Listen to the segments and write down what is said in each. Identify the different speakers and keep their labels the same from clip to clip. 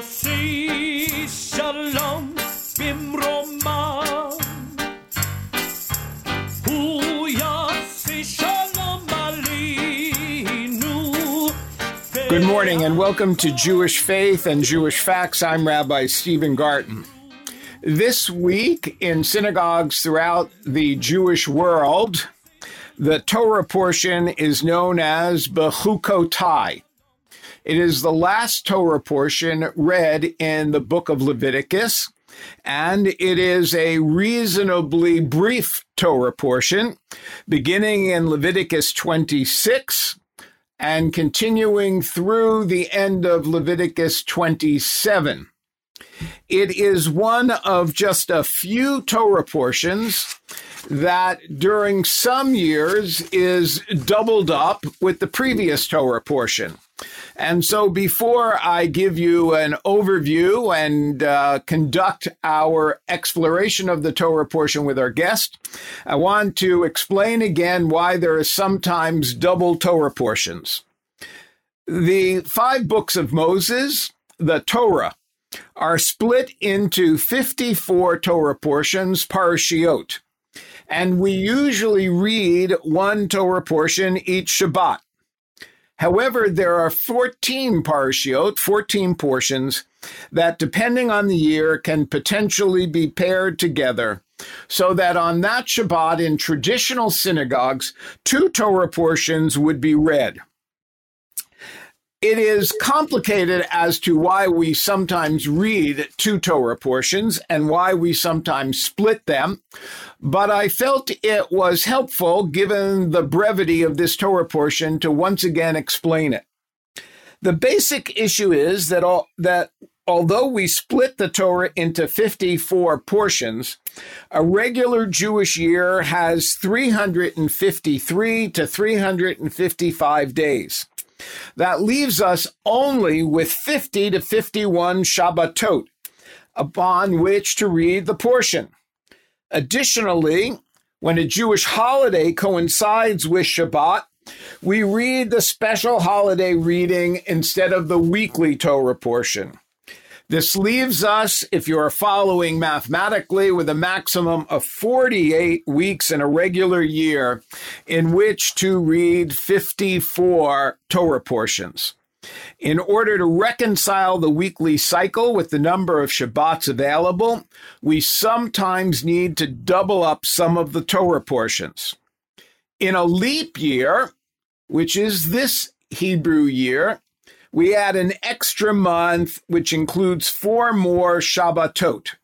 Speaker 1: יוסי שלום במרומה הוא יוסי שלום עלינו
Speaker 2: Good morning and welcome to Jewish Faith and Jewish Facts. I'm Rabbi Stephen Garten. This week in synagogues throughout the Jewish world, the Torah portion is known as Bechukotai. It is the last Torah portion read in the book of Leviticus, and it is a reasonably brief Torah portion, beginning in Leviticus 26 and continuing through the end of Leviticus 27. It is one of just a few Torah portions that during some years is doubled up with the previous Torah portion. And so, before I give you an overview and uh, conduct our exploration of the Torah portion with our guest, I want to explain again why there are sometimes double Torah portions. The five books of Moses, the Torah, are split into 54 Torah portions, parashiot. And we usually read one Torah portion each Shabbat. However, there are 14 parshiot, 14 portions, that depending on the year can potentially be paired together, so that on that Shabbat in traditional synagogues, two Torah portions would be read. It is complicated as to why we sometimes read two Torah portions and why we sometimes split them, but I felt it was helpful, given the brevity of this Torah portion, to once again explain it. The basic issue is that all, that although we split the Torah into 54 portions, a regular Jewish year has 353 to 355 days. That leaves us only with 50 to 51 Shabbatot upon which to read the portion. Additionally, when a Jewish holiday coincides with Shabbat, we read the special holiday reading instead of the weekly Torah portion. This leaves us, if you are following mathematically, with a maximum of 48 weeks in a regular year in which to read 54 Torah portions. In order to reconcile the weekly cycle with the number of Shabbats available, we sometimes need to double up some of the Torah portions. In a leap year, which is this Hebrew year, we add an extra month, which includes four more Shabbatot.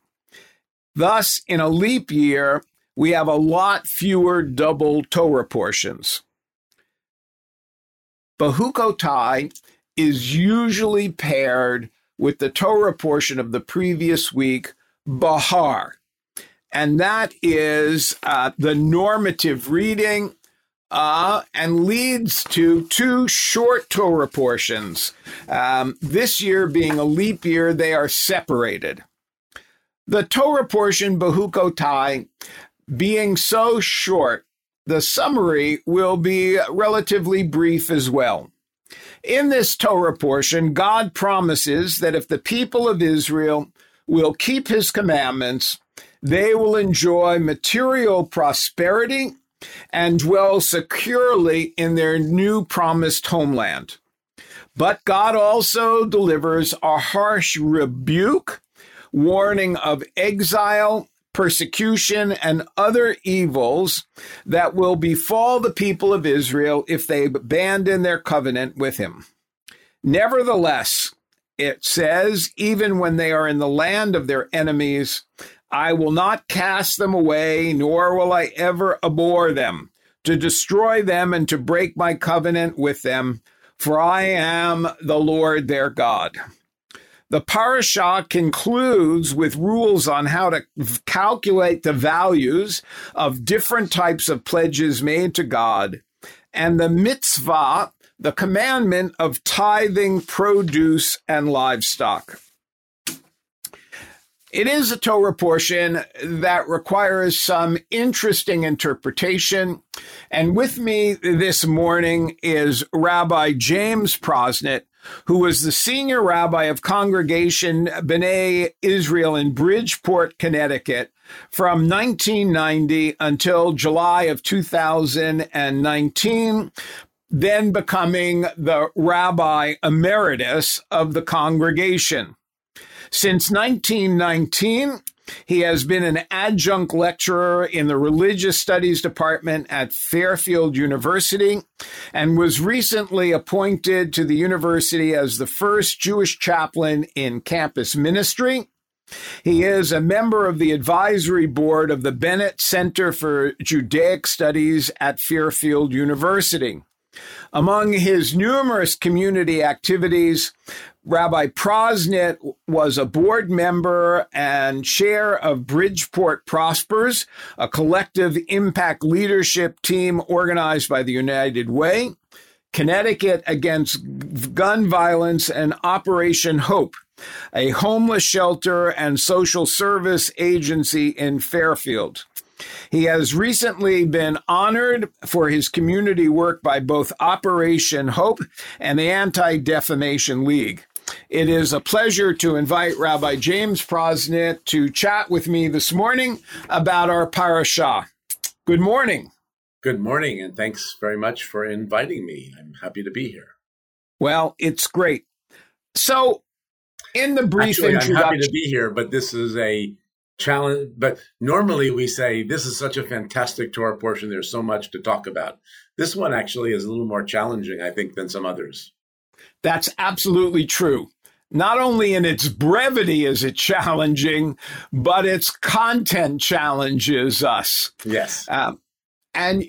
Speaker 2: Thus, in a leap year, we have a lot fewer double Torah portions. Bechukotai is usually paired with the Torah portion of the previous week, Behar. And that is uh, the normative reading uh, and leads to two short Torah portions. Um, this year being a leap year, they are separated. The Torah portion, Bechukotai, being so short, the summary will be relatively brief as well. In this Torah portion, God promises that if the people of Israel will keep his commandments, they will enjoy material prosperity and dwell securely in their new promised homeland. But God also delivers a harsh rebuke, warning of exile, persecution, and other evils that will befall the people of Israel if they abandon their covenant with Him. Nevertheless, it says, even when they are in the land of their enemies, I will not cast them away, nor will I ever abhor them, to destroy them and to break my covenant with them, for I am the Lord their God. The parasha concludes with rules on how to calculate the values of different types of pledges made to God, and the mitzvah, the commandment of tithing produce and livestock. It is a Torah portion that requires some interesting interpretation. And with me this morning is Rabbi James Prosnit, who was the senior rabbi of Congregation B'nai Israel in Bridgeport, Connecticut from 1990 until July of 2019, then becoming the rabbi emeritus of the congregation. Since 1919, he has been an adjunct lecturer in the Religious Studies Department at Fairfield University and was recently appointed to the university as the first Jewish chaplain in campus ministry. He is a member of the advisory board of the Bennett Center for Judaic Studies at Fairfield University. Among his numerous community activities, Rabbi Prosnit was a board member and chair of Bridgeport Prospers, a collective impact leadership team organized by the United Way, Connecticut Against Gun Violence, and Operation Hope, a homeless shelter and social service agency in Fairfield. He has recently been honored for his community work by both Operation Hope and the Anti Defamation League. It is a pleasure to invite Rabbi James Prosnit to chat with me this morning about our parashah. Good morning.
Speaker 3: Good morning, and thanks very much for inviting me. I'm happy to be here.
Speaker 2: Well, it's great. So, in the brief
Speaker 3: Actually,
Speaker 2: introduction,
Speaker 3: I'm happy to be here, but this is a challenge. But normally we say this is such a fantastic Torah portion. There's so much to talk about. This one actually is a little more challenging, I think, than some others.
Speaker 2: That's absolutely true. Not only in its brevity is it challenging, but its content challenges us.
Speaker 3: Yes.
Speaker 2: Um, and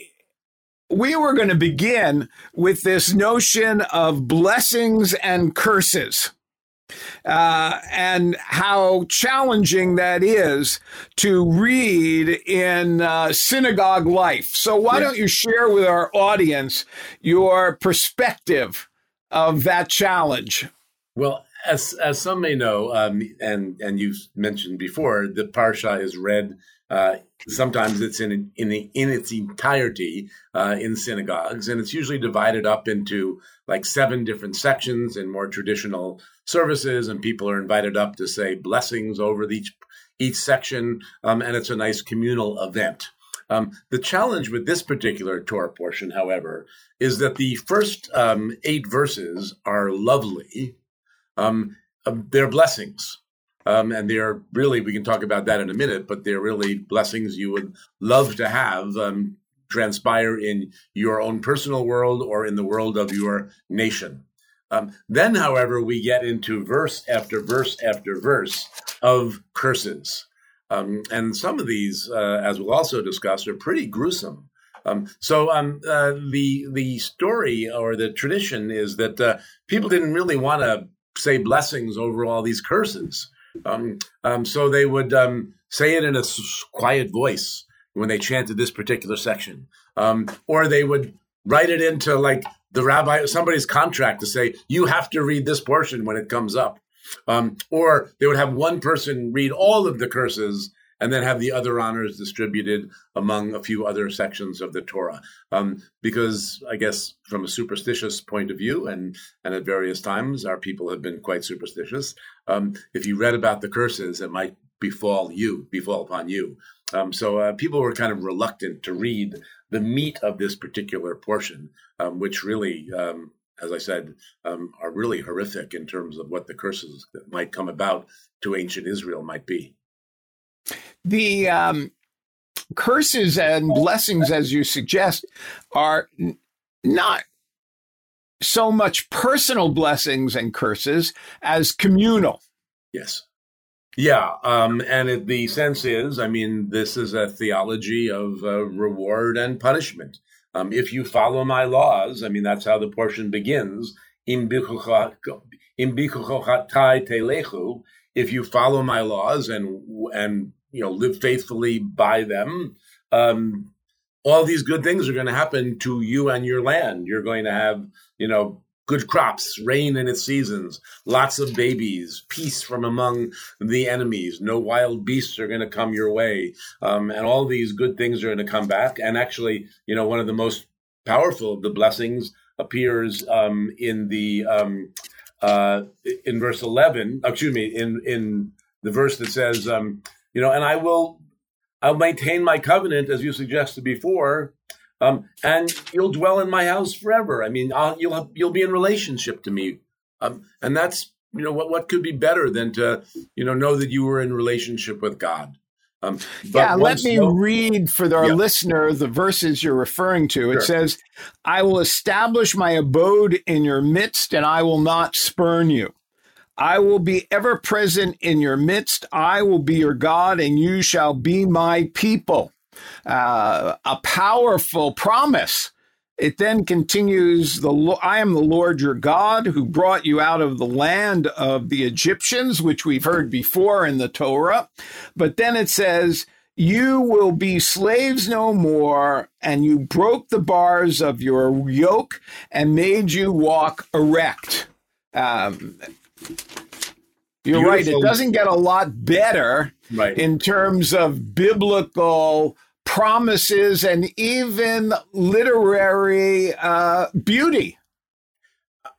Speaker 2: we were going to begin with this notion of blessings and curses. Uh, and how challenging that is to read in uh, synagogue life. So, why
Speaker 3: Yes.
Speaker 2: don't you share with our audience your perspective of that challenge?
Speaker 3: Well, as as some may know, um, and and you've mentioned before, the parsha is read. Uh, sometimes it's in in the, in its entirety uh, in synagogues, and it's usually divided up into like seven different sections in more traditional services, and people are invited up to say blessings over each each section, um, and it's a nice communal event. Um, the challenge with this particular Torah portion, however, is that the first um, eight verses are lovely. Um, um, they're blessings. Um, and they're really, we can talk about that in a minute, but they're really blessings you would love to have transpire in your own personal world or in the world of your nation. Um, then, however, we get into verse after verse after verse of curses. Um, and some of these, uh, as we'll also discuss, are pretty gruesome. Um, so um, uh, the the story or the tradition is that uh, people didn't really want to say blessings over all these curses. Um, um, so they would um, say it in a quiet voice when they chanted this particular section, or they would write it into like the rabbi, somebody's contract to say you have to read this portion when it comes up, um, or they would have one person read all of the curses and then have the other honors distributed among a few other sections of the Torah. Um, because I guess from a superstitious point of view, and and at various times our people have been quite superstitious. Um, if you read about the curses, it might befall you, befall upon you. Um, so uh, people were kind of reluctant to read the meat of this particular portion, um, which really. Um, as I said, um, are really horrific in terms of what the curses that might come about to ancient Israel might be.
Speaker 2: The um, curses and blessings, as you suggest, are n- not so much personal blessings and curses as communal.
Speaker 3: Yes. Yeah. Um, and it, the sense is, I mean, this is a theology of uh, reward and punishment. Um, if you follow my laws, I mean, that's how the portion begins. "Im bikucha- im bikuchochatai telechu. If you follow my laws and and you know live faithfully by them, um, all these good things are going to happen to you and your land. You're going to have, you know, good crops, rain in its seasons, lots of babies, peace from among the enemies. No wild beasts are going to come your way. Um, and all these good things are going to come back. And actually, you know, one of the most powerful of the blessings appears um, in the um, uh, in verse 11, excuse me, in, in the verse that says, um, you know, and I will, I'll maintain my covenant as you suggested before, um, and you'll dwell in my house forever. I mean, I'll, you'll have, you'll be in relationship to me, um, and that's you know what what could be better than to you know know that you were in relationship with God.
Speaker 2: Um, yeah, let me read for our yeah. listener the verses you're referring to. It sure. says, I will establish my abode in your midst, and I will not spurn you. I will be ever present in your midst. I will be your God, and you shall be my people. Uh, a powerful promise it then continues, the I am the Lord your God who brought you out of the land of the Egyptians, which we've heard before in the Torah. But then it says, you will be slaves no more, and you broke the bars of your yoke and made you walk erect. Um, you're Beautiful. right. It doesn't get a lot better right. in terms of biblical promises and even literary uh, beauty.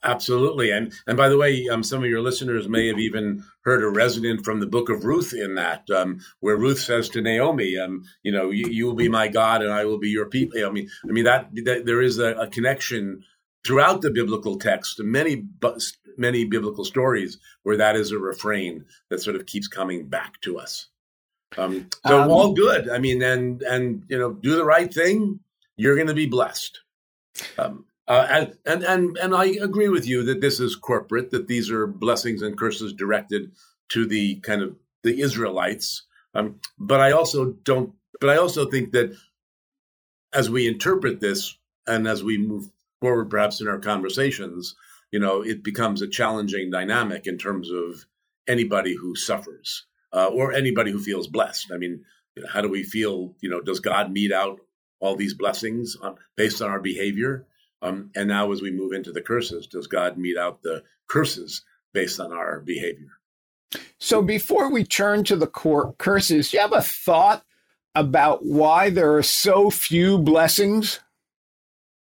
Speaker 3: Absolutely, and and by the way, um, some of your listeners may have even heard a resident from the Book of Ruth in that, um, where Ruth says to Naomi, um, "You know, you, you, will be my God, and I will be your people." I mean, I mean that, that there is a, a, connection throughout the biblical text, many many biblical stories where that is a refrain that sort of keeps coming back to us. Um, so um, all good. I mean, and and you know, do the right thing. You're going to be blessed. Um, uh, and, and and and I agree with you that this is corporate. That these are blessings and curses directed to the kind of the Israelites. Um, but I also don't. But I also think that as we interpret this and as we move forward, perhaps in our conversations, you know, it becomes a challenging dynamic in terms of anybody who suffers uh, or anybody who feels blessed. I mean, how do we feel? You know, does God mete out all these blessings on, based on our behavior? Um, and now, as we move into the curses, does God mete out the curses based on our behavior?
Speaker 2: So, before we turn to the core curses, do you have a thought about why there are so few blessings?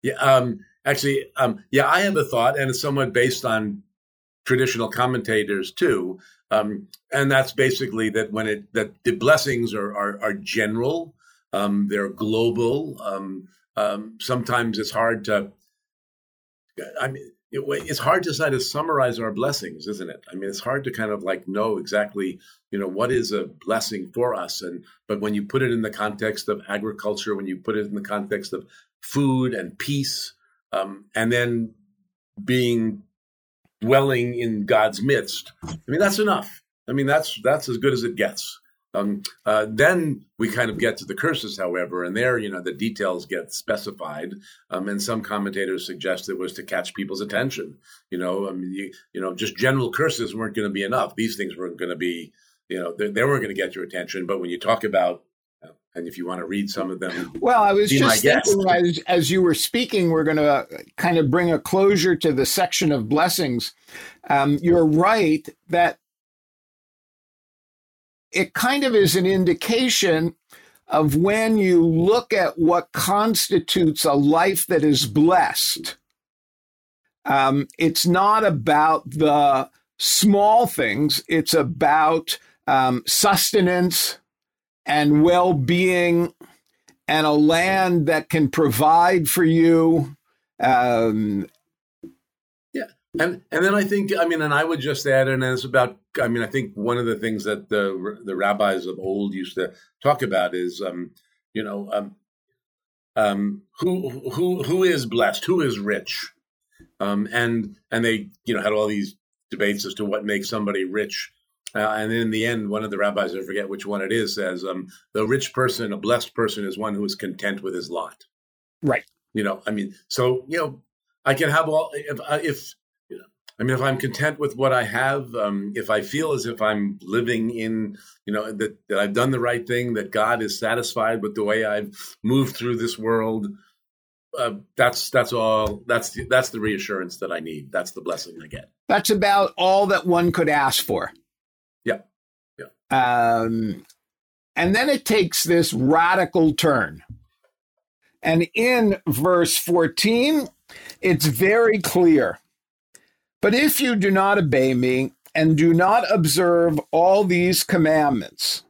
Speaker 3: Yeah, um, actually, um, yeah, I have a thought, and it's somewhat based on traditional commentators too. Um, and that's basically that when it that the blessings are are, are general, um, they're global. Um, um sometimes it's hard to. I mean, it, it's hard to try to summarize our blessings, isn't it? I mean, it's hard to kind of like know exactly, you know, what is a blessing for us. And but when you put it in the context of agriculture, when you put it in the context of food and peace, um, and then being dwelling in God's midst. I mean, that's enough. I mean, that's that's as good as it gets. Um, uh, then we kind of get to the curses, however, and there, you know, the details get specified. Um, and some commentators suggest it was to catch people's attention. You know, I mean, you, you know, just general curses weren't going to be enough. These things weren't going to be, you know, they, they weren't going to get your attention. But when you talk about and if you want to read some of them,
Speaker 2: well, I was just thinking as, as, you were speaking, we're going to kind of bring a closure to the section of blessings. Um, you're right that it kind of is an indication of when you look at what constitutes a life that is blessed. Um, it's not about the small things, it's about um, sustenance and well being and a land that can provide for you. Um,
Speaker 3: yeah. And, and then I think, I mean, and I would just add, and it's about, I mean, I think one of the things that the, the rabbis of old used to talk about is, um, you know, um, um, who, who, who is blessed, who is rich. Um, and, and they, you know, had all these debates as to what makes somebody rich uh, and in the end, one of the rabbis, I forget which one it is, says, um, the rich person, a blessed person, is one who is content with his lot.
Speaker 2: Right.
Speaker 3: You know, I mean, so, you know, I can have all, if, uh, if you know, I mean, if I'm content with what I have, um, if I feel as if I'm living in, you know, that, that I've done the right thing, that God is satisfied with the way I've moved through this world, uh, that's that's all. That's the, that's the reassurance that I need. That's the blessing I get.
Speaker 2: That's about all that one could ask for. Um, and then it takes this radical turn. And in verse 14, it's very clear. But if you do not obey me and do not observe all these commandments,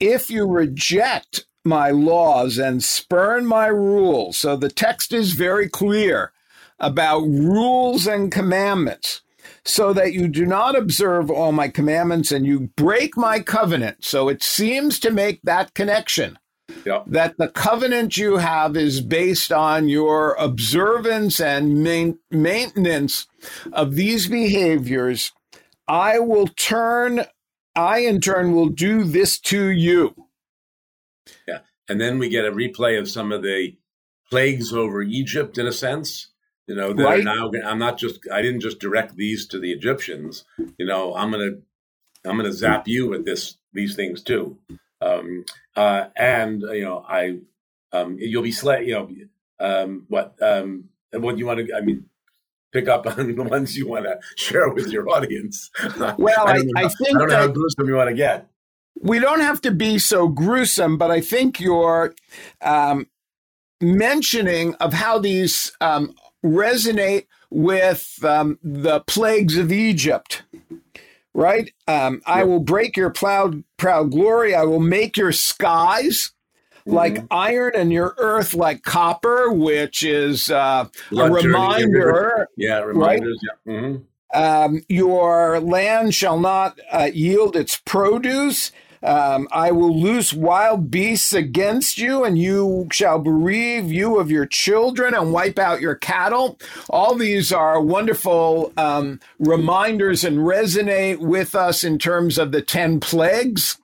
Speaker 2: if you reject my laws and spurn my rules, so the text is very clear about rules and commandments, so that you do not observe all my commandments and you break my covenant. So it seems to make that connection
Speaker 3: Yep.
Speaker 2: that the covenant you have is based on your observance and main, maintenance of these behaviors, I will turn, I in turn will do this to you.
Speaker 3: Yeah. And then we get a replay of some of the plagues over Egypt, in a sense. You know, that
Speaker 2: Right.
Speaker 3: now. I'm not just. I didn't just direct these to the Egyptians. You know, I'm gonna. I'm gonna zap you with this. These things too. Um, uh, and you know, I. Um, you'll be slay. You know, um, what? Um, what you want to? I mean, pick up on the ones you want to share with your audience.
Speaker 2: Well, I,
Speaker 3: know
Speaker 2: I think
Speaker 3: I don't know how gruesome you want to get.
Speaker 2: we don't have to be so gruesome, but I think your um, mentioning of how these um, resonate with um, the plagues of Egypt, right? Um, I will break your proud, proud glory. I will make your skies like
Speaker 3: Mhm.
Speaker 2: iron and your earth like copper, which is uh, a reminder
Speaker 3: Yeah, reminders. Yeah. hmm
Speaker 2: um, your land shall not uh, yield its produce. Um, I will loose wild beasts against you, and you shall bereave you of your children and wipe out your cattle. All these are wonderful um, reminders and resonate with us in terms of the 10 plagues.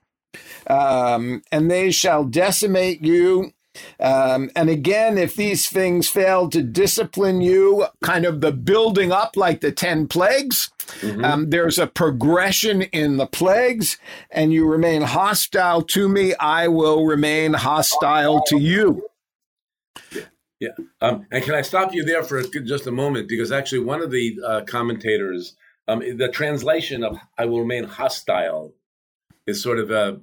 Speaker 2: Um, and they shall decimate you. Um, and again, if these things fail to discipline you, kind of the building up like the 10 plagues,
Speaker 3: Mhm.
Speaker 2: um, there's a progression in the plagues, and you remain hostile to me, I will remain hostile to you. Yeah.
Speaker 3: Um, and can I stop you there for just a moment? Because actually, one of the uh, commentators, um, the translation of "I will remain hostile" is sort of a,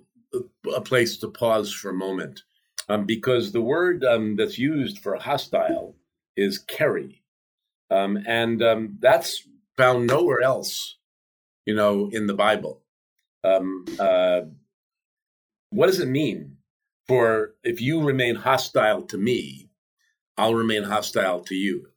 Speaker 3: a place to pause for a moment, um, because the word um, that's used for hostile is "keri," um, and um, that's found nowhere else, you know, in the Bible. Um, uh, what does it mean for if you remain hostile to me? I'll remain hostile to you.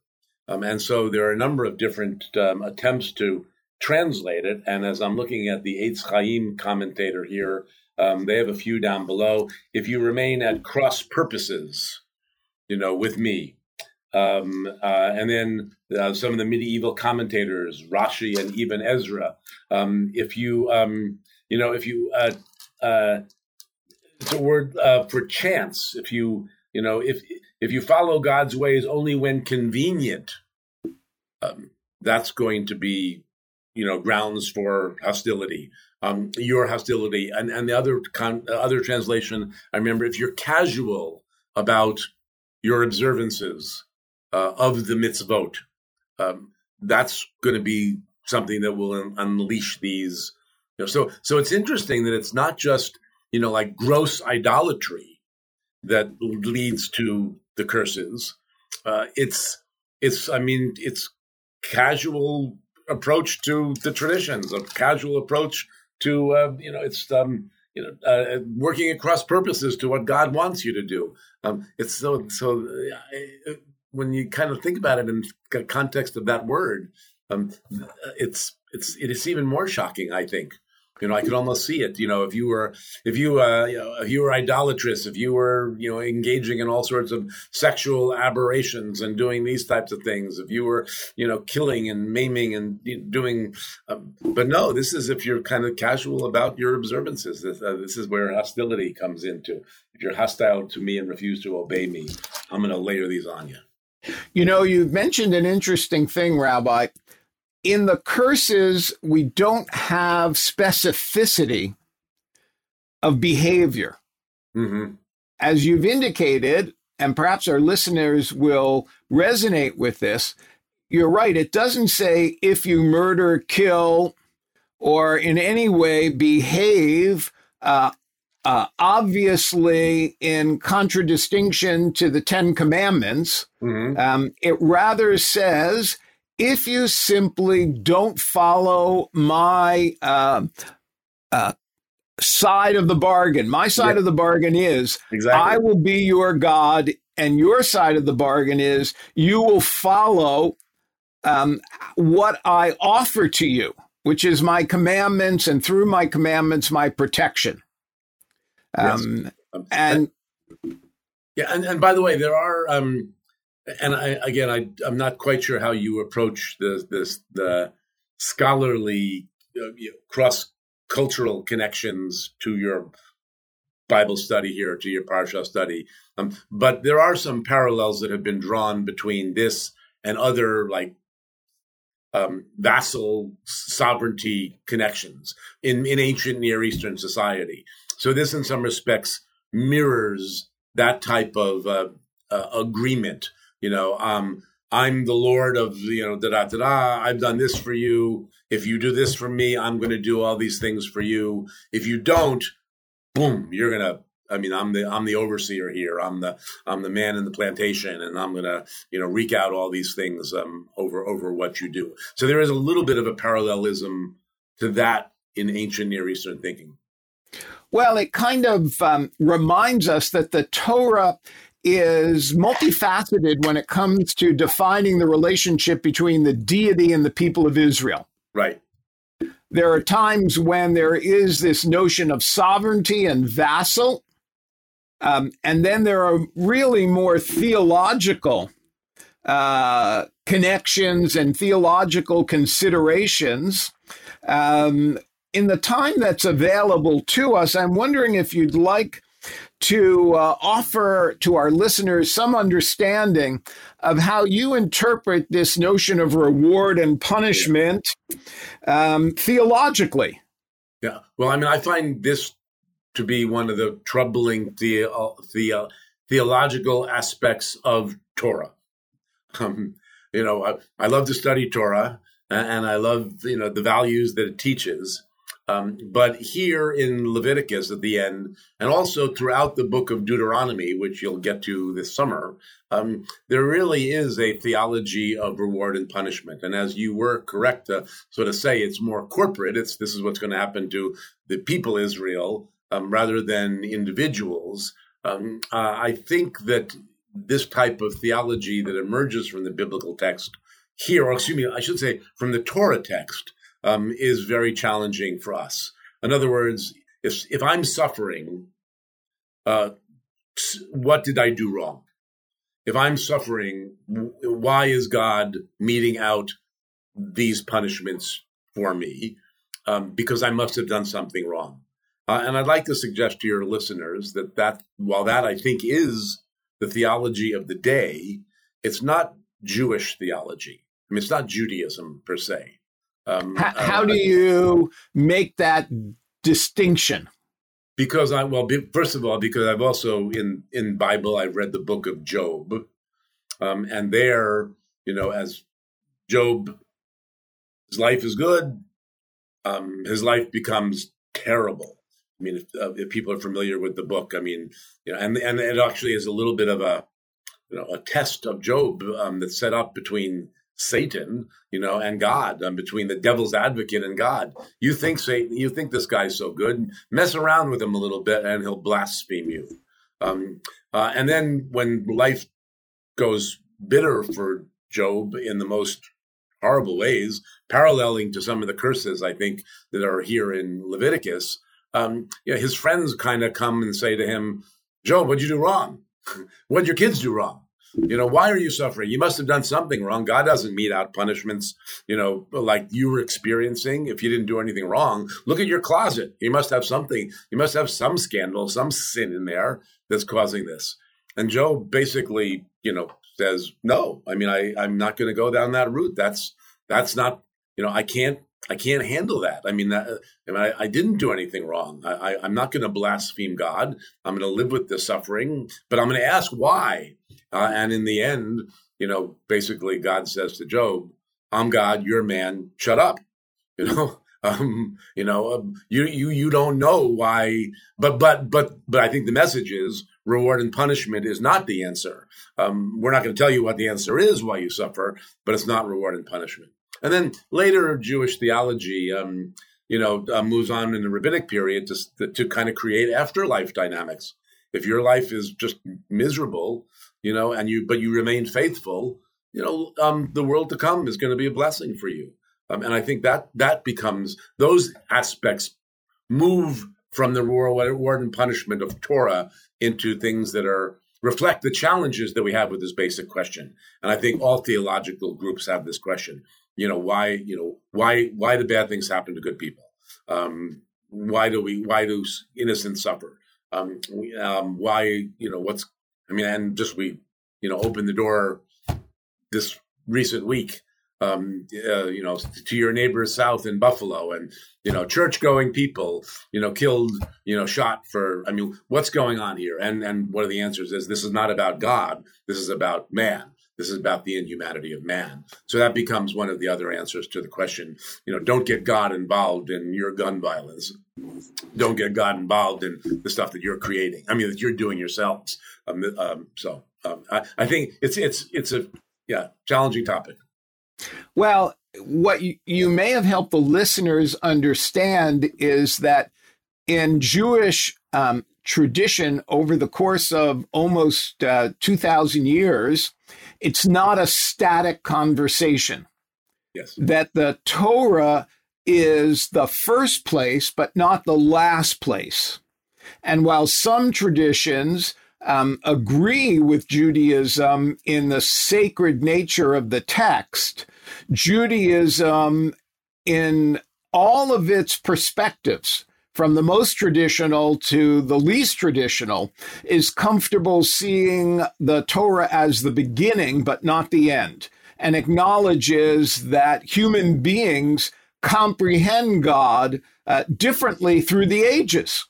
Speaker 3: Um, and so there are a number of different um, attempts to translate it. And as I'm looking at the Eitz Chaim commentator here, um, they have a few down below. If you remain at cross purposes, you know, with me. Um, uh, and then uh, some of the medieval commentators, Rashi and Ibn Ezra. Um, if you, um, you know, if you, uh, uh, it's a word uh, for chance. If you, you know, if if you follow God's ways only when convenient, um, that's going to be, you know, grounds for hostility. Um, your hostility, and and the other con- other translation. I remember if you're casual about your observances uh, of the mitzvot, um, that's going to be something that will un- unleash these. You know, so so it's interesting that it's not just you know like gross idolatry that leads to the curses. Uh, it's it's I mean it's casual approach to the traditions, a casual approach to uh, you know it's um, you know uh, working across purposes to what God wants you to do. Um, it's so so uh, when you kind of think about it in the context of that word, um, it's it's it is even more shocking. I think you know I could almost see it. You know if you were if you uh, you know if you were idolatrous, if you were you know engaging in all sorts of sexual aberrations and doing these types of things, if you were you know killing and maiming and doing, um, but no, this is if you're kind of casual about your observances. This, uh, this is where hostility comes into. If you're hostile to me and refuse to obey me, I'm going to layer these on you.
Speaker 2: You know, you've mentioned an interesting thing, Rabbi. In the curses, we don't have specificity of behavior.
Speaker 3: hmm
Speaker 2: As you've indicated, and perhaps our listeners will resonate with this, you're right. It doesn't say if you murder, kill, or in any way behave uh, uh, obviously in contradistinction to the Ten Commandments.
Speaker 3: hmm
Speaker 2: Um, it rather says if you simply don't follow my uh, uh, side of the bargain, my side of the bargain is
Speaker 3: Exactly.
Speaker 2: I will be your God, and your side of the bargain is you will follow um, what I offer to you, which is my commandments, and through my commandments, my protection. Um,
Speaker 3: Um,
Speaker 2: and
Speaker 3: Yeah, and, and by the way, there are, um, and I, again, I, I'm not quite sure how you approach the this the scholarly uh, cross cultural connections to your Bible study here, to your Parsha study, um, but there are some parallels that have been drawn between this and other like um, vassal sovereignty connections in, in ancient Near Eastern society. So this, in some respects, mirrors that type of uh, uh, agreement. You know, um, I'm the Lord of you know da da da da. I've done this for you. If you do this for me, I'm going to do all these things for you. If you don't, boom, you're gonna. I mean, I'm the I'm the overseer here. I'm the I'm the man in the plantation, and I'm gonna you know wreak out all these things um, over over what you do. So there is a little bit of a parallelism to that in ancient Near Eastern thinking.
Speaker 2: Well, it kind of um, reminds us that the Torah is multifaceted when it comes to defining the relationship between the deity and the people of Israel.
Speaker 3: Right.
Speaker 2: There are times when there is this notion of sovereignty and vassal. Um, and then there are really more theological uh, connections and theological considerations. Um, in the time that's available to us, I'm wondering if you'd like to uh, offer to our listeners some understanding of how you interpret this notion of reward and punishment um, theologically.
Speaker 3: Yeah. Well, I mean, I find this to be one of the troubling the, the, theological aspects of Torah. Um, you know, I, I love to study Torah, and I love you know the values that it teaches. Um, but here in Leviticus at the end, and also throughout the book of Deuteronomy, which you'll get to this summer, um, there really is a theology of reward and punishment. And as you were correct to sort of say, it's more corporate. It's this is what's going to happen to the people Israel um, rather than individuals. Um, uh, I think that this type of theology that emerges from the biblical text here, or excuse me, I should say from the Torah text, um, is very challenging for us. In other words, if if I'm suffering, uh, what did I do wrong? If I'm suffering, why is God meting out these punishments for me? Um, because I must have done something wrong. Uh, and I'd like to suggest to your listeners that that while that I think is the theology of the day, it's not Jewish theology. I mean, it's not Judaism per se.
Speaker 2: Um, how, how uh, do you make that distinction?
Speaker 3: Because I well, first of all, because I've also in in Bible I've read the book of Job, um, and there, you know, as Job, his life is good, um, his life becomes terrible. I mean, if, uh, if, people are familiar with the book, I mean, you know, and and it actually is a little bit of a, you know, a test of Job um, that's set up between Satan, you know, and God, um, between the devil's advocate and God. You think Satan, you think this guy's so good, mess around with him a little bit, and he'll blaspheme you. Um, uh, and then when life goes bitter for Job in the most horrible ways, paralleling to some of the curses I think that are here in Leviticus. Um, you know, his friends kind of come and say to him, Job, what'd you do wrong? what'd your kids do wrong? You know, why are you suffering? You must have done something wrong. God doesn't mete out punishments, you know, like you were experiencing if you didn't do anything wrong. Look at your closet. You must have something. You must have some scandal, some sin in there that's causing this. And Job basically, you know, says, no, I mean, I, I'm not going to go down that route. That's, that's not, you know, I can't I can't handle that. I mean, that, I, mean, I, I, didn't do anything wrong. I, am not going to blaspheme God. I'm going to live with the suffering, but I'm going to ask why. Uh, and in the end, you know, basically, God says to Job, "I'm God, you're man. Shut up." You know, Um, you know, um, you you you don't know why, but but but but I think the message is reward and punishment is not the answer. Um, we're not going to tell you what the answer is why you suffer, but it's not reward and punishment. And then later, Jewish theology, um, you know, uh, moves on in the rabbinic period to to kind of create afterlife dynamics. If your life is just miserable, you know, and you but you remain faithful, you know, um, the world to come is going to be a blessing for you. Um, and I think that that becomes those aspects move from the reward and punishment of Torah into things that are reflect the challenges that we have with this basic question. And I think all theological groups have this question. You know, why, you know, why why do bad things happen to good people? Um, why do we why do innocents suffer? Um, um, why, you know, what's I mean, and just we, you know, open the door this recent week um, uh, you know, to your neighbors south in Buffalo, and you know, church-going people, you know, killed, you know, shot for. I mean, what's going on here? And and one of the answers is this is not about God. This is about man. This is about the inhumanity of man. So that becomes one of the other answers to the question. You know, don't get God involved in your gun violence. Don't get God involved in the stuff that you're creating. I mean, that you're doing yourselves. Um, um, so um, I, I think it's it's it's a yeah challenging topic.
Speaker 2: Well, what you, you may have helped the listeners understand is that in Jewish um, tradition over the course of almost uh, 2,000 years, it's not a static conversation.
Speaker 3: Yes.
Speaker 2: That the Torah is the first place, but not the last place. And while some traditions um, agree with Judaism in the sacred nature of the text, Judaism, in all of its perspectives, from the most traditional to the least traditional, is comfortable seeing the Torah as the beginning, but not the end, and acknowledges that human beings comprehend God uh, differently through the ages.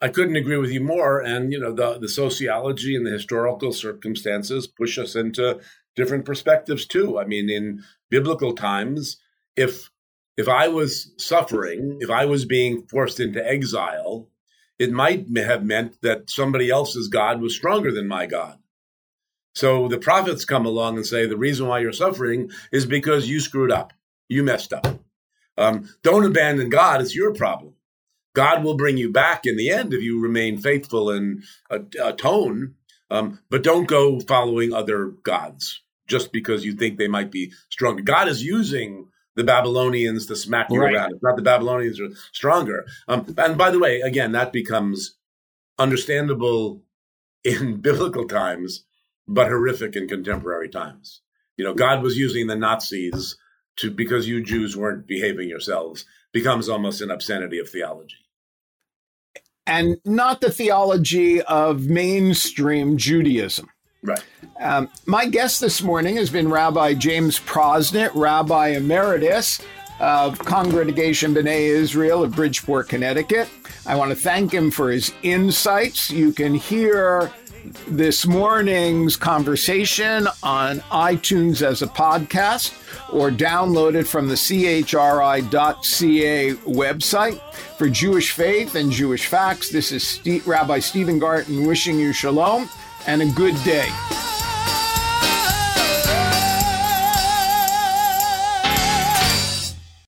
Speaker 3: I couldn't agree with you more. And you know, the the sociology and the historical circumstances push us into different perspectives too. I mean, in biblical times, if if I was suffering, if I was being forced into exile, it might have meant that somebody else's God was stronger than my God. So the prophets come along and say the reason why you're suffering is because you screwed up, you messed up. Um, don't abandon God; it's your problem. God will bring you back in the end if you remain faithful and atone. Um, but don't go following other gods just because you think they might be stronger. God is using the Babylonians to smack you right. around. It's not the Babylonians are stronger. Um, and by the way, again, that becomes understandable in biblical times, but horrific in contemporary times. You know, God was using the Nazis to because you Jews weren't behaving yourselves becomes almost an obscenity of theology
Speaker 2: and not the theology of mainstream Judaism.
Speaker 3: Right.
Speaker 2: Um, my guest this morning has been Rabbi James Prosnit, Rabbi Emeritus of Congregation B'nai Israel of Bridgeport, Connecticut. I want to thank him for his insights. You can hear this morning's conversation on iTunes as a podcast or download it from the chri.ca website. For Jewish Faith and Jewish Facts, this is Rabbi Stephen Garten wishing you shalom and a good day.